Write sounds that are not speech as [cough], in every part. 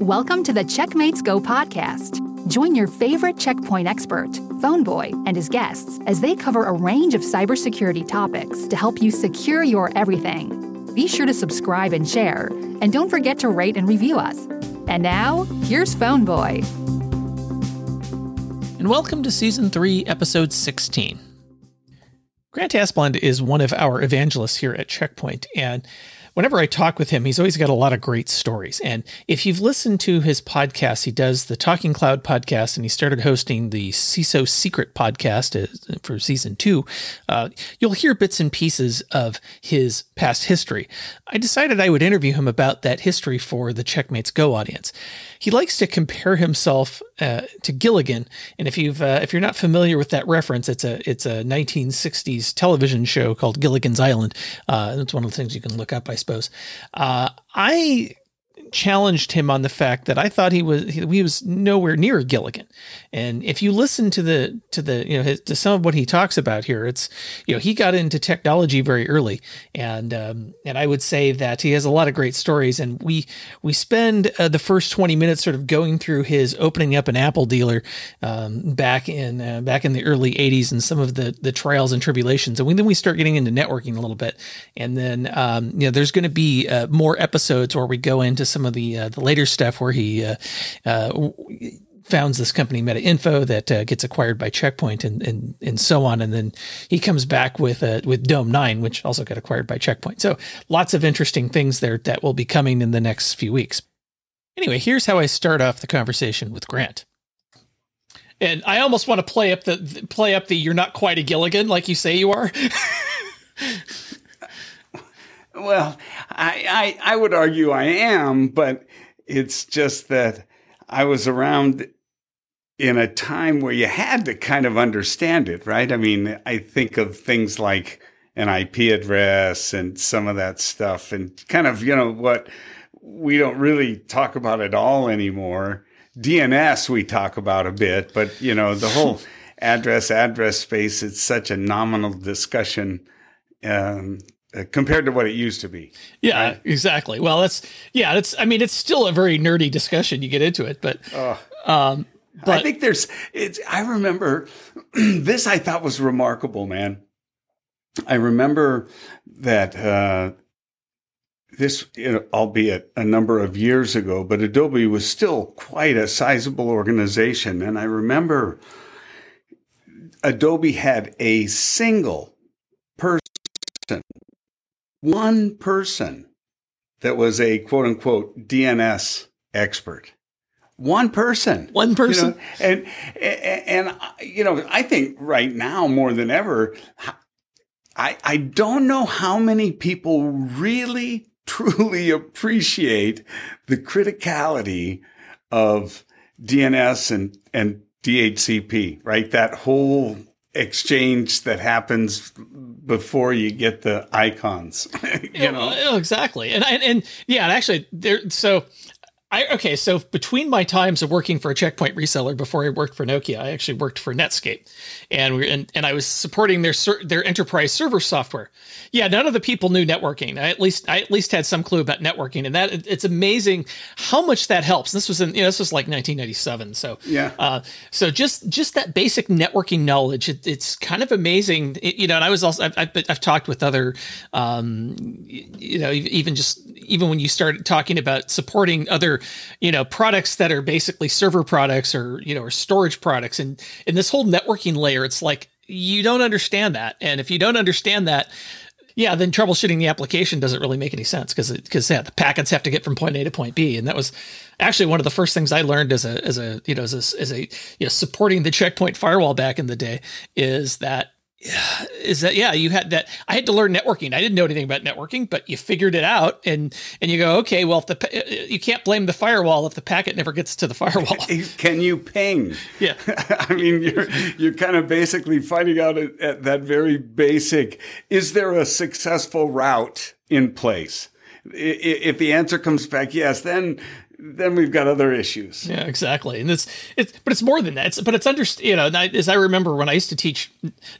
Welcome to the Checkmates Go podcast. Join your favorite Check Point expert, Phoneboy, and his guests as they cover a range of cybersecurity topics to help you secure your everything. Be sure to subscribe and share, and don't forget to rate and review us. And now, here's Phoneboy. And welcome to Season 3, Episode 16. Grant Asplund is one of our evangelists here at Check Point, and whenever I talk with him, he's always got a lot of great stories. And if you've listened to his podcast, he does the Talking Cloud podcast, and he started hosting the CISO Secret podcast uh, for season two. Uh, you'll hear bits and pieces of his past history. I decided I would interview him about that history for the Checkmates Go audience. He likes to compare himself uh, to Gilligan, and if you've uh, if you're not familiar with that reference, it's a it's a 1960s television show called Gilligan's Island. Uh, it's one of the things you can look up, I suppose. Uh, I challenged him on the fact that I thought he was he was nowhere near Gilligan. And if you listen to the to the you know his, to some of what he talks about here, it's you know he got into technology very early, and um, and I would say that he has a lot of great stories. And we we spend uh, the first twenty minutes sort of going through his opening up an Apple dealer um, back in uh, back in the early '80s and some of the the trials and tribulations. And we, then we start getting into networking a little bit, and then um, you know there's going to be uh, more episodes where we go into some of the uh, the later stuff where he uh, uh, founds this company Meta Info that uh, gets acquired by Check Point and, and and so on, and then he comes back with uh, with Dome9, which also got acquired by Check Point. So lots of interesting things there that will be coming in the next few weeks. Anyway, here's how I start off the conversation with Grant. And I almost want to play up the play up the "You're not quite a Gilligan" like you say you are. [laughs] well, I, I I would argue I am, but it's just that I was around in a time where you had to kind of understand it, right? I mean, I think of things like an IP address and some of that stuff and kind of, you know, what we don't really talk about at all anymore. DNS we talk about a bit, but you know, the whole [laughs] address address space it's such a nominal discussion um, compared to what it used to be. Yeah, right? exactly. Well, that's yeah, that's I mean, it's still a very nerdy discussion. You get into it, but um, but I think there's it's I remember [clears throat] this I thought was remarkable, man. I remember that uh, this, you know, albeit a number of years ago, but Adobe was still quite a sizable organization. And I remember Adobe had a single person, one person that was a quote unquote DNS expert. One person, one person, you know, and, and and you know, I think right now more than ever, I I don't know how many people really [laughs] truly appreciate the criticality of DNS and, and DHCP, right? That whole exchange that happens before you get the icons, [laughs] you know? Exactly. And, and, and yeah, and actually there, so I okay, so between my times of working for a Check Point reseller before I worked for Nokia, I actually worked for Netscape, and we and, and I was supporting their their enterprise server software. Yeah, none of the people knew networking. I at least I at least had some clue about networking, and that it's amazing how much that helps. This was in you know this was like 1997, so yeah. Uh, so just just that basic networking knowledge, it, it's kind of amazing. It, you know, and I was also I've, I've, I've talked with other, um, you know, even just even when you start talking about supporting other, you know, products that are basically server products or, you know, or storage products and in this whole networking layer, it's like you don't understand that. And if you don't understand that, yeah, then troubleshooting the application doesn't really make any sense because because yeah, the packets have to get from point A to point B, and that was actually one of the first things I learned as a as a you know as a, as a you know supporting the Check Point firewall back in the day is that [sighs] is that yeah you had that i had to learn networking. I didn't know anything about networking but you figured it out and and you go okay well if the uh, you can't blame the firewall if the packet never gets to the firewall. [laughs] Can you ping? [laughs] Yeah. [laughs] I mean you're you're kind of basically finding out at, at that very basic is there a successful route in place? If the answer comes back yes then then we've got other issues. Yeah, exactly. And it's it's but it's more than that. It's, but it's under you know as I remember when I used to teach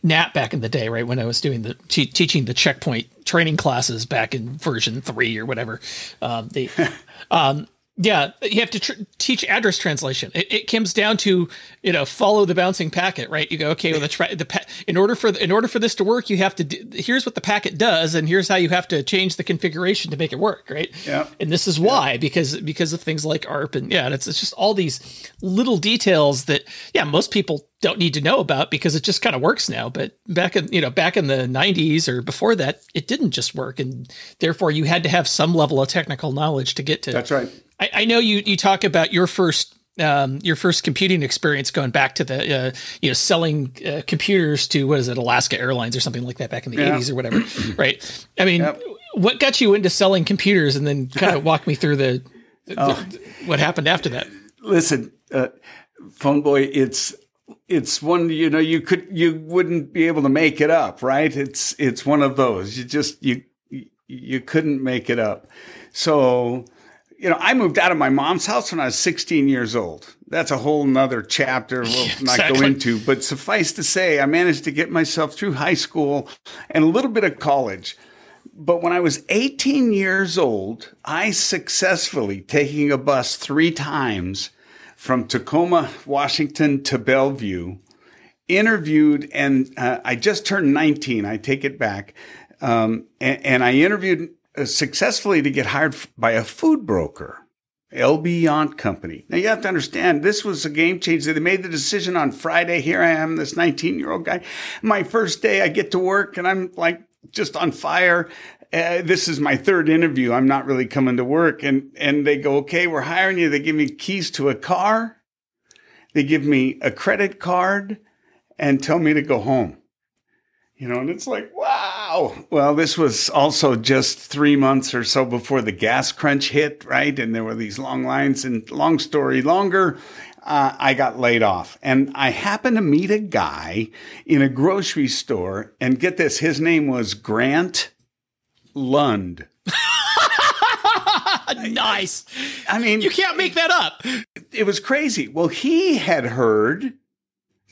NAT back in the day, right when I was doing the te- teaching the Check Point training classes back in version three or whatever. Um, they [laughs] um, Yeah, you have to tr- teach address translation. It, it, comes down to you know follow the bouncing packet, right? You go okay, well the, tra- the pa- in order for the, in order for this to work, you have to d- here's what the packet does, and here's how you have to change the configuration to make it work, right? Yeah. And this is why yeah. because because of things like ARP and yeah, it's it's just all these little details that yeah most people don't need to know about because it just kind of works now. But back in you know back in the 90s or before that, it didn't just work, and therefore you had to have some level of technical knowledge to get to. That's right I, I know you you talk about your first um, your first computing experience going back to the uh, you know selling uh, computers to what is it Alaska Airlines or something like that back in the yeah. 80s or whatever [clears throat] right I mean yep. what got you into selling computers and then kind of [laughs] walk me through the, the, oh. the, what happened after that listen uh, phone boy it's it's one you know you could you wouldn't be able to make it up right it's it's one of those you just you you couldn't make it up so you know, I moved out of my mom's house when I was 16 years old. That's a whole nother chapter we'll yeah, not exactly. go into. But suffice to say, I managed to get myself through high school and a little bit of college. But when I was 18 years old, I successfully, taking a bus three times from Tacoma, Washington to Bellevue, interviewed, and uh, I just turned 19. I take it back. Um, and, and I interviewed successfully to get hired by a food broker, LB Company. Now you have to understand this was a game changer. They made the decision on Friday. Here I am, this 19 year old guy. My first day, I get to work and I'm like just on fire. Uh, this is my third interview. I'm not really coming to work. And, and they go, okay, we're hiring you. They give me keys to a car. They give me a credit card and tell me to go home. You know, and it's like, wow. Well, this was also just three months or so before the gas crunch hit, right? And there were these long lines. And long story longer, uh, I got laid off. And I happened to meet a guy in a grocery store. And get this, his name was Grant Lund. [laughs] nice. I mean, you can't make that up. It was crazy. Well, he had heard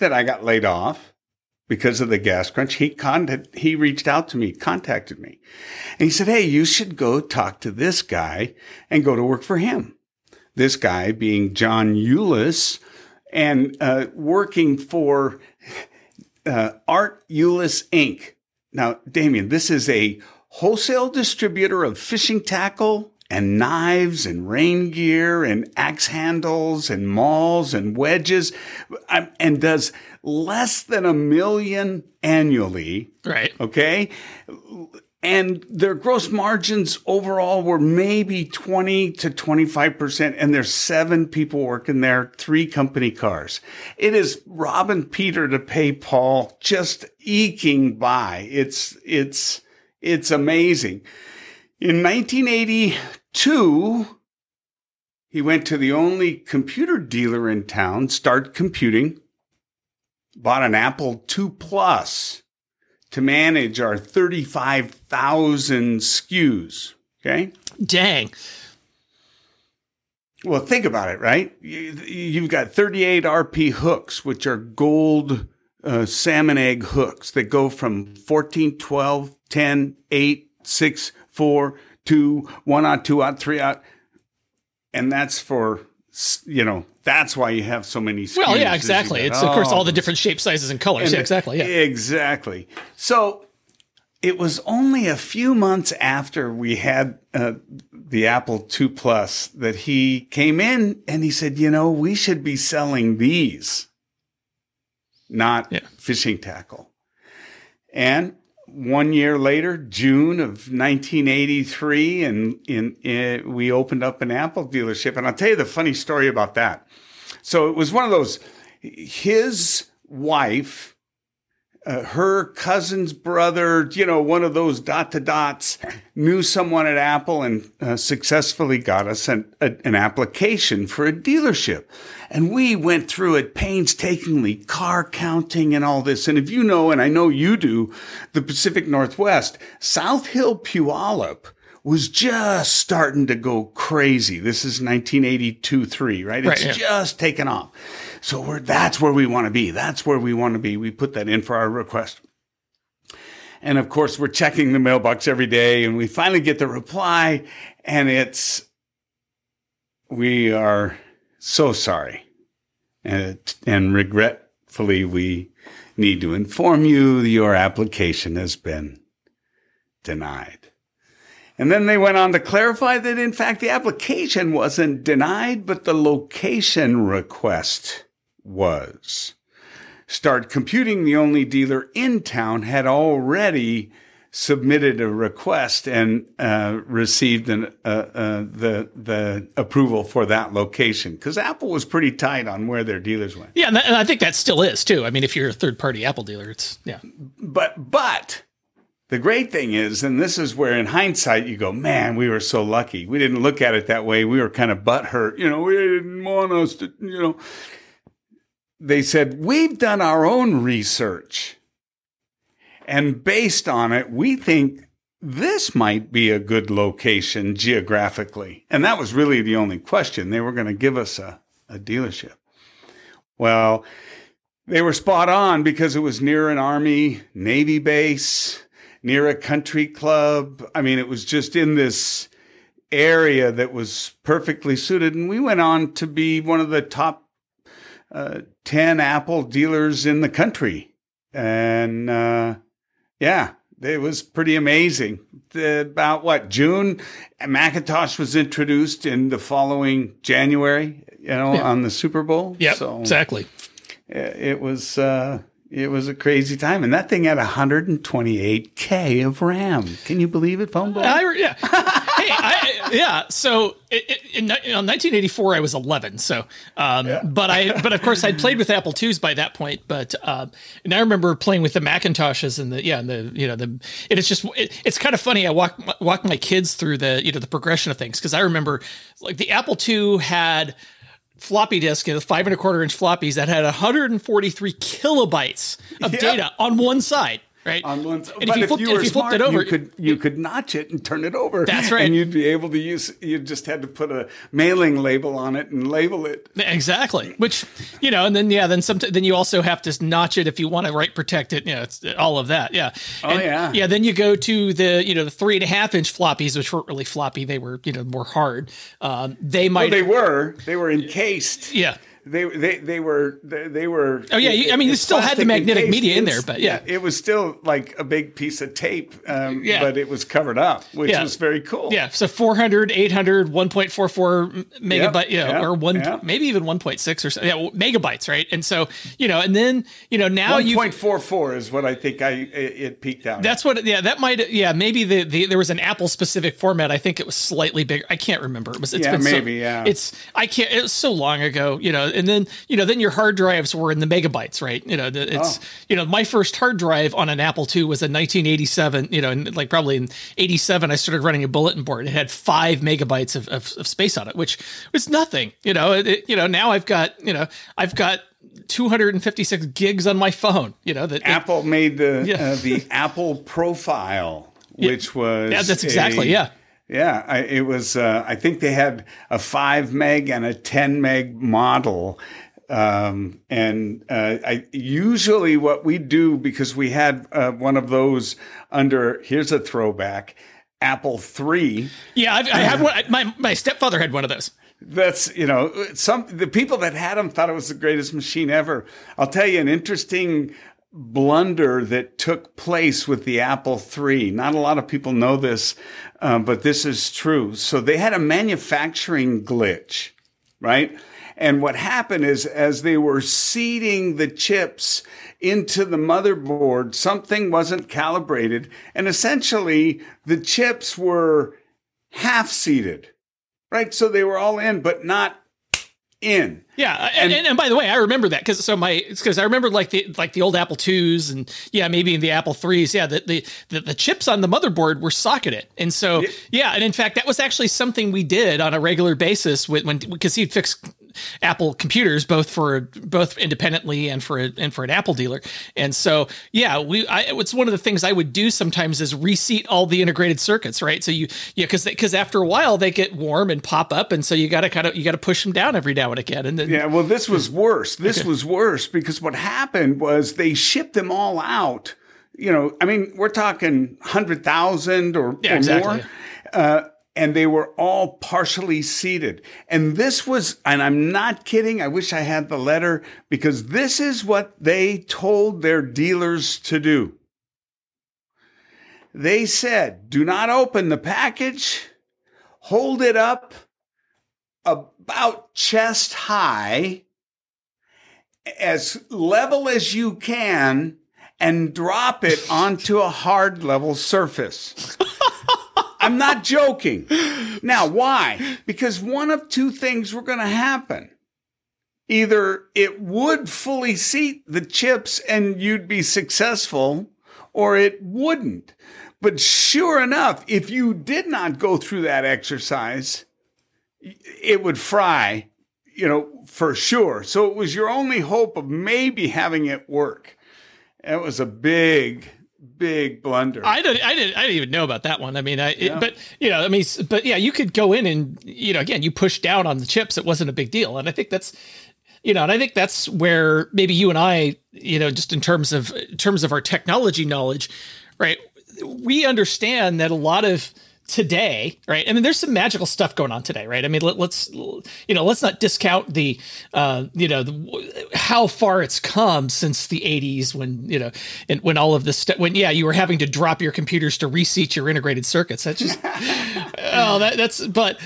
that I got laid off because of the gas crunch, he contacted, he reached out to me, contacted me. And he said, Hey, you should go talk to this guy and go to work for him. This guy being John Eulis and uh, working for uh, Art Eulis Inc. Now, Dameon, this is a wholesale distributor of fishing tackle and knives and rain gear and axe handles and mauls and wedges um, and does less than a million annually. Right. Okay. And their gross margins overall were maybe 20 to 25%. And there's seven people working there, three company cars. It is robbing Peter to pay Paul, just eking by. It's, it's, it's amazing. In 1982, he went to the only computer dealer in town, Start Computing, bought an Apple II Plus to manage our 35,000 SKUs. Okay. Dang. Well, think about it, right? You've got 38 RP hooks, which are gold uh, salmon egg hooks that go from 14, 12, 10, 8, 6, four, two, one out, two out, three out. And that's for, you know, that's why you have so many SKUs. Well, yeah, exactly. It's, of course, all the different shape sizes and colors. And yeah, exactly. Yeah. Exactly. So it was only a few months after we had uh, the Apple II Plus that he came in and he said, you know, we should be selling these, not yeah. fishing tackle. And one year later, June of 1983, and in, in, we opened up an Apple dealership. And I'll tell you the funny story about that. So it was one of those. His wife uh, her cousin's brother, you know, one of those dot to dots, knew someone at Apple and uh, successfully got us an, a, an application for a dealership. And we went through it painstakingly, car counting and all this. And if you know, and I know you do, the Pacific Northwest, South Hill Puyallup was just starting to go crazy. This is 1982 3, right? It's right, yeah. just taken off. So we're, that's where we want to be. That's where we want to be. We put that in for our request. And of course, we're checking the mailbox every day and we finally get the reply and it's we are so sorry. And, and regretfully, we need to inform you your application has been denied. And then they went on to clarify that, in fact, the application wasn't denied, but the location request was. Start Computing, the only dealer in town, had already submitted a request and uh, received an, uh, uh, the the approval for that location because Apple was pretty tight on where their dealers went. Yeah, and, and I think that still is too. I mean, if you're a third party Apple dealer, it's yeah. But but the great thing is, and this is where in hindsight you go, man, we were so lucky. We didn't look at it that way. We were kind of butthurt. You know, we didn't want us to, you know. They said, we've done our own research. And based on it, we think this might be a good location geographically. And that was really the only question. They were going to give us a, a dealership. Well, they were spot on because it was near an Army Navy base, near a country club. I mean, it was just in this area that was perfectly suited. And we went on to be one of the top uh, 10 Apple dealers in the country. And, uh, yeah, it was pretty amazing. The, about what June, Macintosh was introduced in the following January. You know, yeah. on the Super Bowl. Yeah, so exactly. It was uh, it was a crazy time, and that thing had 128k of RAM. Can you believe it, phone boy? I, yeah, [laughs] yeah. So it, it, in, in, 1984, I was 11. So, um, yeah. but I, but of course, I'd played with Apple IIs by that point. But uh, and I remember playing with the Macintoshes and the yeah, and the you know the. And it's just it, it's kind of funny. I walk walk my kids through the you know the progression of things because I remember like the Apple II had floppy disk, you know, five and a quarter inch floppies that had 143 kilobytes of yep. data on one side right? On one, and but if you, flipped, if you were if you smart, it over, you could you could notch it and turn it over. That's right, and you'd be able to use. You just had to put a mailing label on it and label it exactly. Which you know, and then yeah, then some then you also have to notch it if you want to write protect it. You know, it's all of that. Yeah. Oh and, yeah. Yeah. Then you go to the you know the three and a half inch floppies, which weren't really floppy. They were you know more hard. Um, they might. Well, they were. They were encased. Yeah they they they were they, were. Oh yeah, it, I mean, you still had the magnetic media in there, but yeah. yeah. it was still like a big piece of tape. Um, yeah. but it was covered up, which yeah. was very cool. Yeah, so 400, 800, 1.44 megabyte, yep. you know, yep. or one, yep. maybe even 1.6 or so, yeah, megabytes, right? And so you know, and then you know now you 1.44 is what I think I it peaked out. That's what, yeah, that might, yeah, maybe the, the there was an Apple specific format. I think it was slightly bigger. I can't remember. It was, it's yeah, been maybe, so, yeah. It's I can't. It was so long ago, you know, and then you know then your hard drives were in the megabytes, right? You know, it's oh. you know my first hard drive on an Apple II was in 1987. You know, and like probably in 87, I started running a bulletin board. It had five megabytes of, of, of space on it, which was nothing. You know, it, you know now I've got you know I've got 256 gigs on my phone. You know that Apple it, made the yeah. uh, the Apple Profile, which yeah. was yeah, that's exactly a, yeah. Yeah, I, it was. Uh, I think they had a five meg and a ten meg model, um, and uh, I usually what we do because we had uh, one of those under. Here's a throwback. Apple Three. Yeah, I've, I have one. My my stepfather had one of those. That's you know some the people that had them thought it was the greatest machine ever. I'll tell you an interesting blunder that took place with the Apple III. Not a lot of people know this, uh, but this is true. So they had a manufacturing glitch, right? And what happened is as they were seeding the chips into the motherboard, something wasn't calibrated. And essentially the chips were half seeded, right? So they were all in, but not in. Yeah, uh, and, and, and, by the way, I remember that because so my it's because I remember like the like the old Apple twos and yeah maybe in the Apple threes yeah the, the the, the chips on the motherboard were socketed and so yeah. yeah and in fact that was actually something we did on a regular basis with when because he'd fix Apple computers, both for both independently and for a, and for an Apple dealer. And so, yeah, we I, it's one of the things I would do sometimes is reseat all the integrated circuits, right? So you yeah, because because after a while they get warm and pop up, and so you got to kind of you got to push them down every now and again. And then yeah, well, this was worse. [laughs] This okay. was worse because what happened was they shipped them all out. You know, I mean, we're talking hundred thousand or, yeah, or exactly. more. Uh, and they were all partially seated. And this was, and I'm not kidding. I wish I had the letter because this is what they told their dealers to do. They said, do not open the package, hold it up about chest high, as level as you can, and drop it onto a hard level surface. [laughs] I'm not joking. Now, why? Because one of two things were going to happen. Either it would fully seat the chips and you'd be successful, or it wouldn't. But sure enough, if you did not go through that exercise, it would fry, you know, for sure. So it was your only hope of maybe having it work. It was a big, big blunder. I didn't, I didn't, I didn't even know about that one. I mean, I, yeah. it, but you know, I mean, but yeah, you could go in and you know, again, you push down on the chips. It wasn't a big deal, and I think that's, you know, and I think that's where maybe you and I, you know, just in terms of in terms of our technology knowledge, right? We understand that a lot of today, right? I mean, there's some magical stuff going on today, right? I mean, let, us you know, let's not discount the, uh, you know, the, how far it's come since the 80s when you know, and when all of this stuff, when yeah, you were having to drop your computers to reseat your integrated circuits. That's just, [laughs] oh, that, that's, but,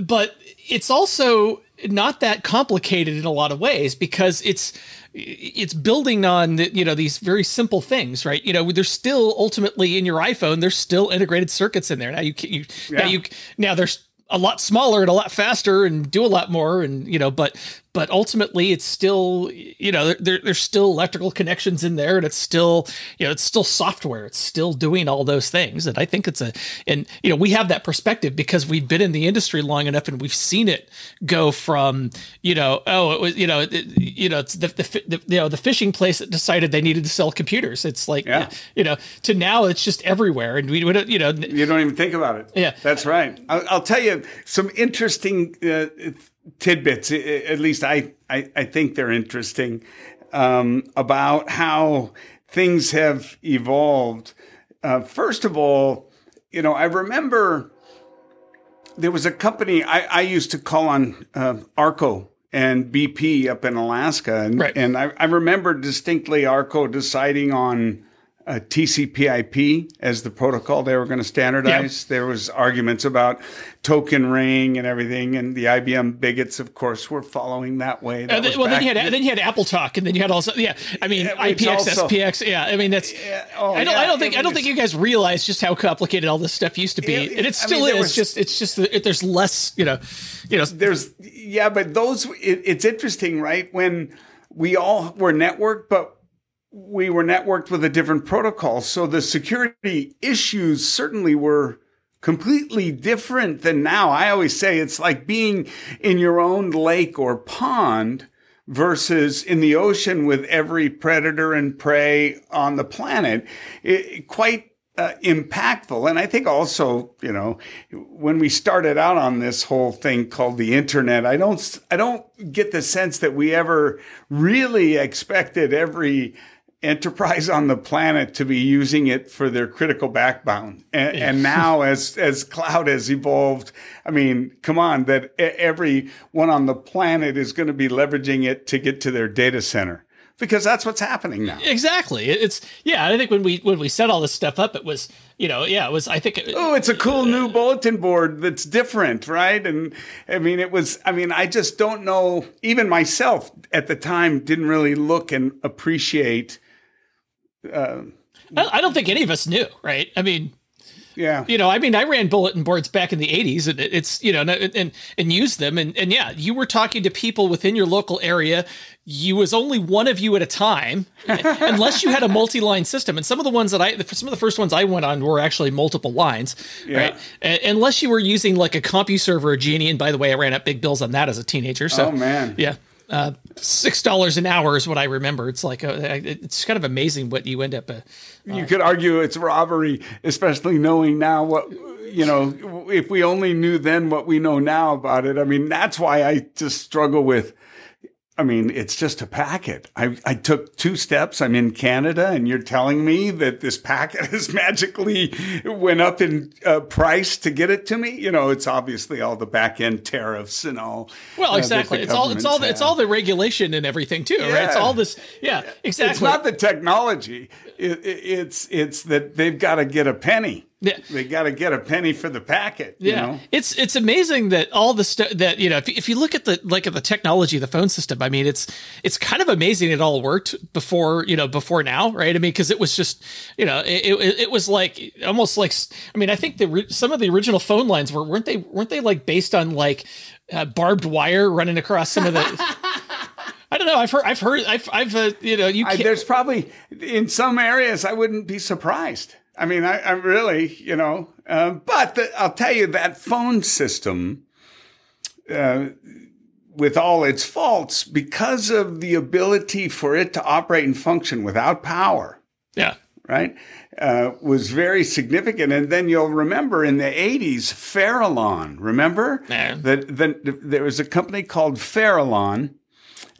but it's also not that complicated in a lot of ways because it's it's building on the, you know these very simple things right you know there's still ultimately in your iphone there's still integrated circuits in there now you, you yeah. now you now there's a lot smaller and a lot faster and do a lot more and you know but but ultimately it's still you know there, there's still electrical connections in there and it's still you know it's still software. It's still doing all those things. And i think it's a and you know we have that perspective because we've been in the industry long enough and we've seen it go from you know oh it was you know it, you know it's the, the, the, you know the fishing place that decided they needed to sell computers. It's like yeah. you know to now it's just everywhere and we would you know you don't even think about it. Yeah. That's right. I'll, I'll tell you some interesting uh, tidbits, at least I, I, I think they're interesting, um, about how things have evolved. Uh, first of all, you know, I remember there was a company I, I used to call on uh, Arco and BP up in Alaska. And, right. and I, I remember distinctly Arco deciding on uh, TCP/IP as the protocol they were going to standardize. Yep. There was arguments about token ring and everything, and the IBM bigots, of course, were following that way. That then, well, then you had then you had AppleTalk, and then you had also yeah. I mean IPX, also, SPX. Yeah, I mean that's. Yeah, oh, I don't. Yeah, I don't think. I don't think you guys realize just how complicated all this stuff used to be, it, and it still I mean, is. Was, just it's just it, there's less. You know, you know. There's yeah, but those. It, it's interesting, right? When we all were networked, but we were networked with a different protocol. So the security issues certainly were completely different than now. I always say it's like being in your own lake or pond versus in the ocean with every predator and prey on the planet. It, quite uh, impactful. And I think also, you know, when we started out on this whole thing called the internet, I don't, I don't get the sense that we ever really expected every enterprise on the planet to be using it for their critical backbone. And, and, now as, as cloud has evolved, I mean, come on, that every one on the planet is going to be leveraging it to get to their data center because that's what's happening now. Exactly. It's yeah. I think when we when we set all this stuff up, it was you know yeah it was I think it, oh it's a cool uh, new bulletin board that's different right and I mean it was I mean I just don't know even myself at the time didn't really look and appreciate uh, I don't think any of us knew, right? I mean, yeah, you know, I mean, I ran bulletin boards back in the '80s, and it's you know, and and, and used them, and and yeah, you were talking to people within your local area. You was only one of you at a time, [laughs] unless you had a multi-line system. And some of the ones that I, some of the first ones I went on were actually multiple lines, yeah. right? And, unless you were using like a CompuServe or a Genie, and by the way, I ran up big bills on that as a teenager. So, oh man, yeah uh, six dollars an hour is what I remember. It's like a, uh, it's kind of amazing what you end up. Uh, you could argue it's robbery, especially knowing now what you know. If we only knew then what we know now about it, I mean, that's why I just struggle with I mean, it's just a packet. I, I took two steps. I'm in Canada, and you're telling me that this packet [laughs] has magically went up in uh, price to get it to me. You know, it's obviously all the back end tariffs and all. Well, exactly. Uh, it's all it's all the, it's all the regulation and everything too, yeah. right? It's all this. Yeah, exactly. It's not the technology. It, it, it's it's that they've got to get a penny. Yeah. They got to get a penny for the packet. yeah. Know? It's it's amazing that all the stuff that you know if, if you look at the like at the technology, of the phone system. I mean, it's it's kind of amazing it all worked before you know before now, right? I mean, because it was just you know it, it, it was like almost like I mean, I think the some of the original phone lines were weren't they weren't they like based on like uh, barbed wire running across some of the. [laughs] Don't know. I've heard. I've heard. I've. I've. Uh, you know. You. I, there's probably in some areas. I wouldn't be surprised. I mean, I, I really, you know, uh, but the, I'll tell you that phone system, uh, with all its faults, because of the ability for it to operate and function without power. Yeah. Right. Uh, was very significant. And then you'll remember in the 80s, Farallon, remember? Yeah. That, that there was a company called Farallon,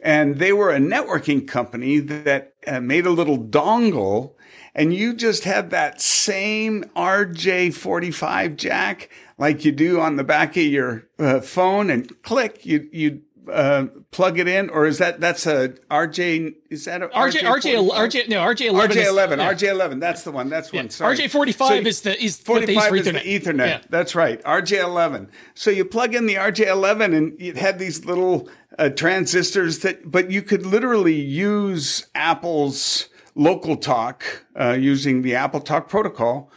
and they were a networking company that uh, made a little dongle and you just had that same RJ45 jack like you do on the back of your uh, phone and click, you, you uh, plug it in, or is that that's a RJ? Is that a RJ? RJ, RJ, no RJ eleven. RJ eleven. Yeah. RJ eleven. That's the one. That's one. Sorry. RJ forty five is the is forty five is the Ethernet. Yeah. That's right. RJ eleven. So you plug in the RJ eleven, and it had these little uh, transistors that, but you could literally use Apple's local talk uh, using the Apple Talk protocol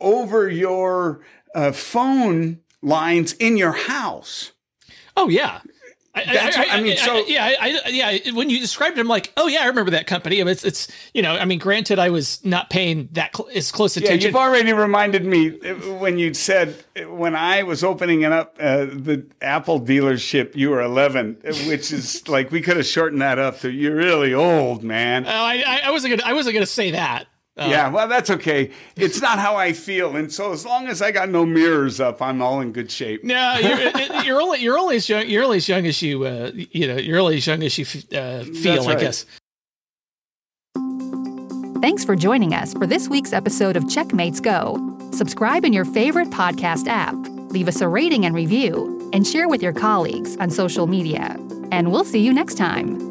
over your uh, phone lines in your house. Oh yeah. I, I, I, mean, so yeah, yeah. When you described it, I'm like, oh yeah, I remember that company. It's, it's, you know, I mean, granted, I was not paying that cl- as close attention. Yeah, you've already reminded me uh, when you said when I was opening it up uh, the Apple dealership, you were 11, uh, which is like we could have shortened that up to you're really old, man. Oh, I, I wasn't gonna, I wasn't gonna say that. Uh, yeah, well, that's okay. It's not how I feel, and so as long as I got no mirrors up, I'm all in good shape. No, you're, you're only you're only as young you're only as young as you uh, you know you're only as young as you uh, feel. Right. I guess. Thanks for joining us for this week's episode of Checkmates Go. Subscribe in your favorite podcast app, leave us a rating and review, and share with your colleagues on social media. And we'll see you next time.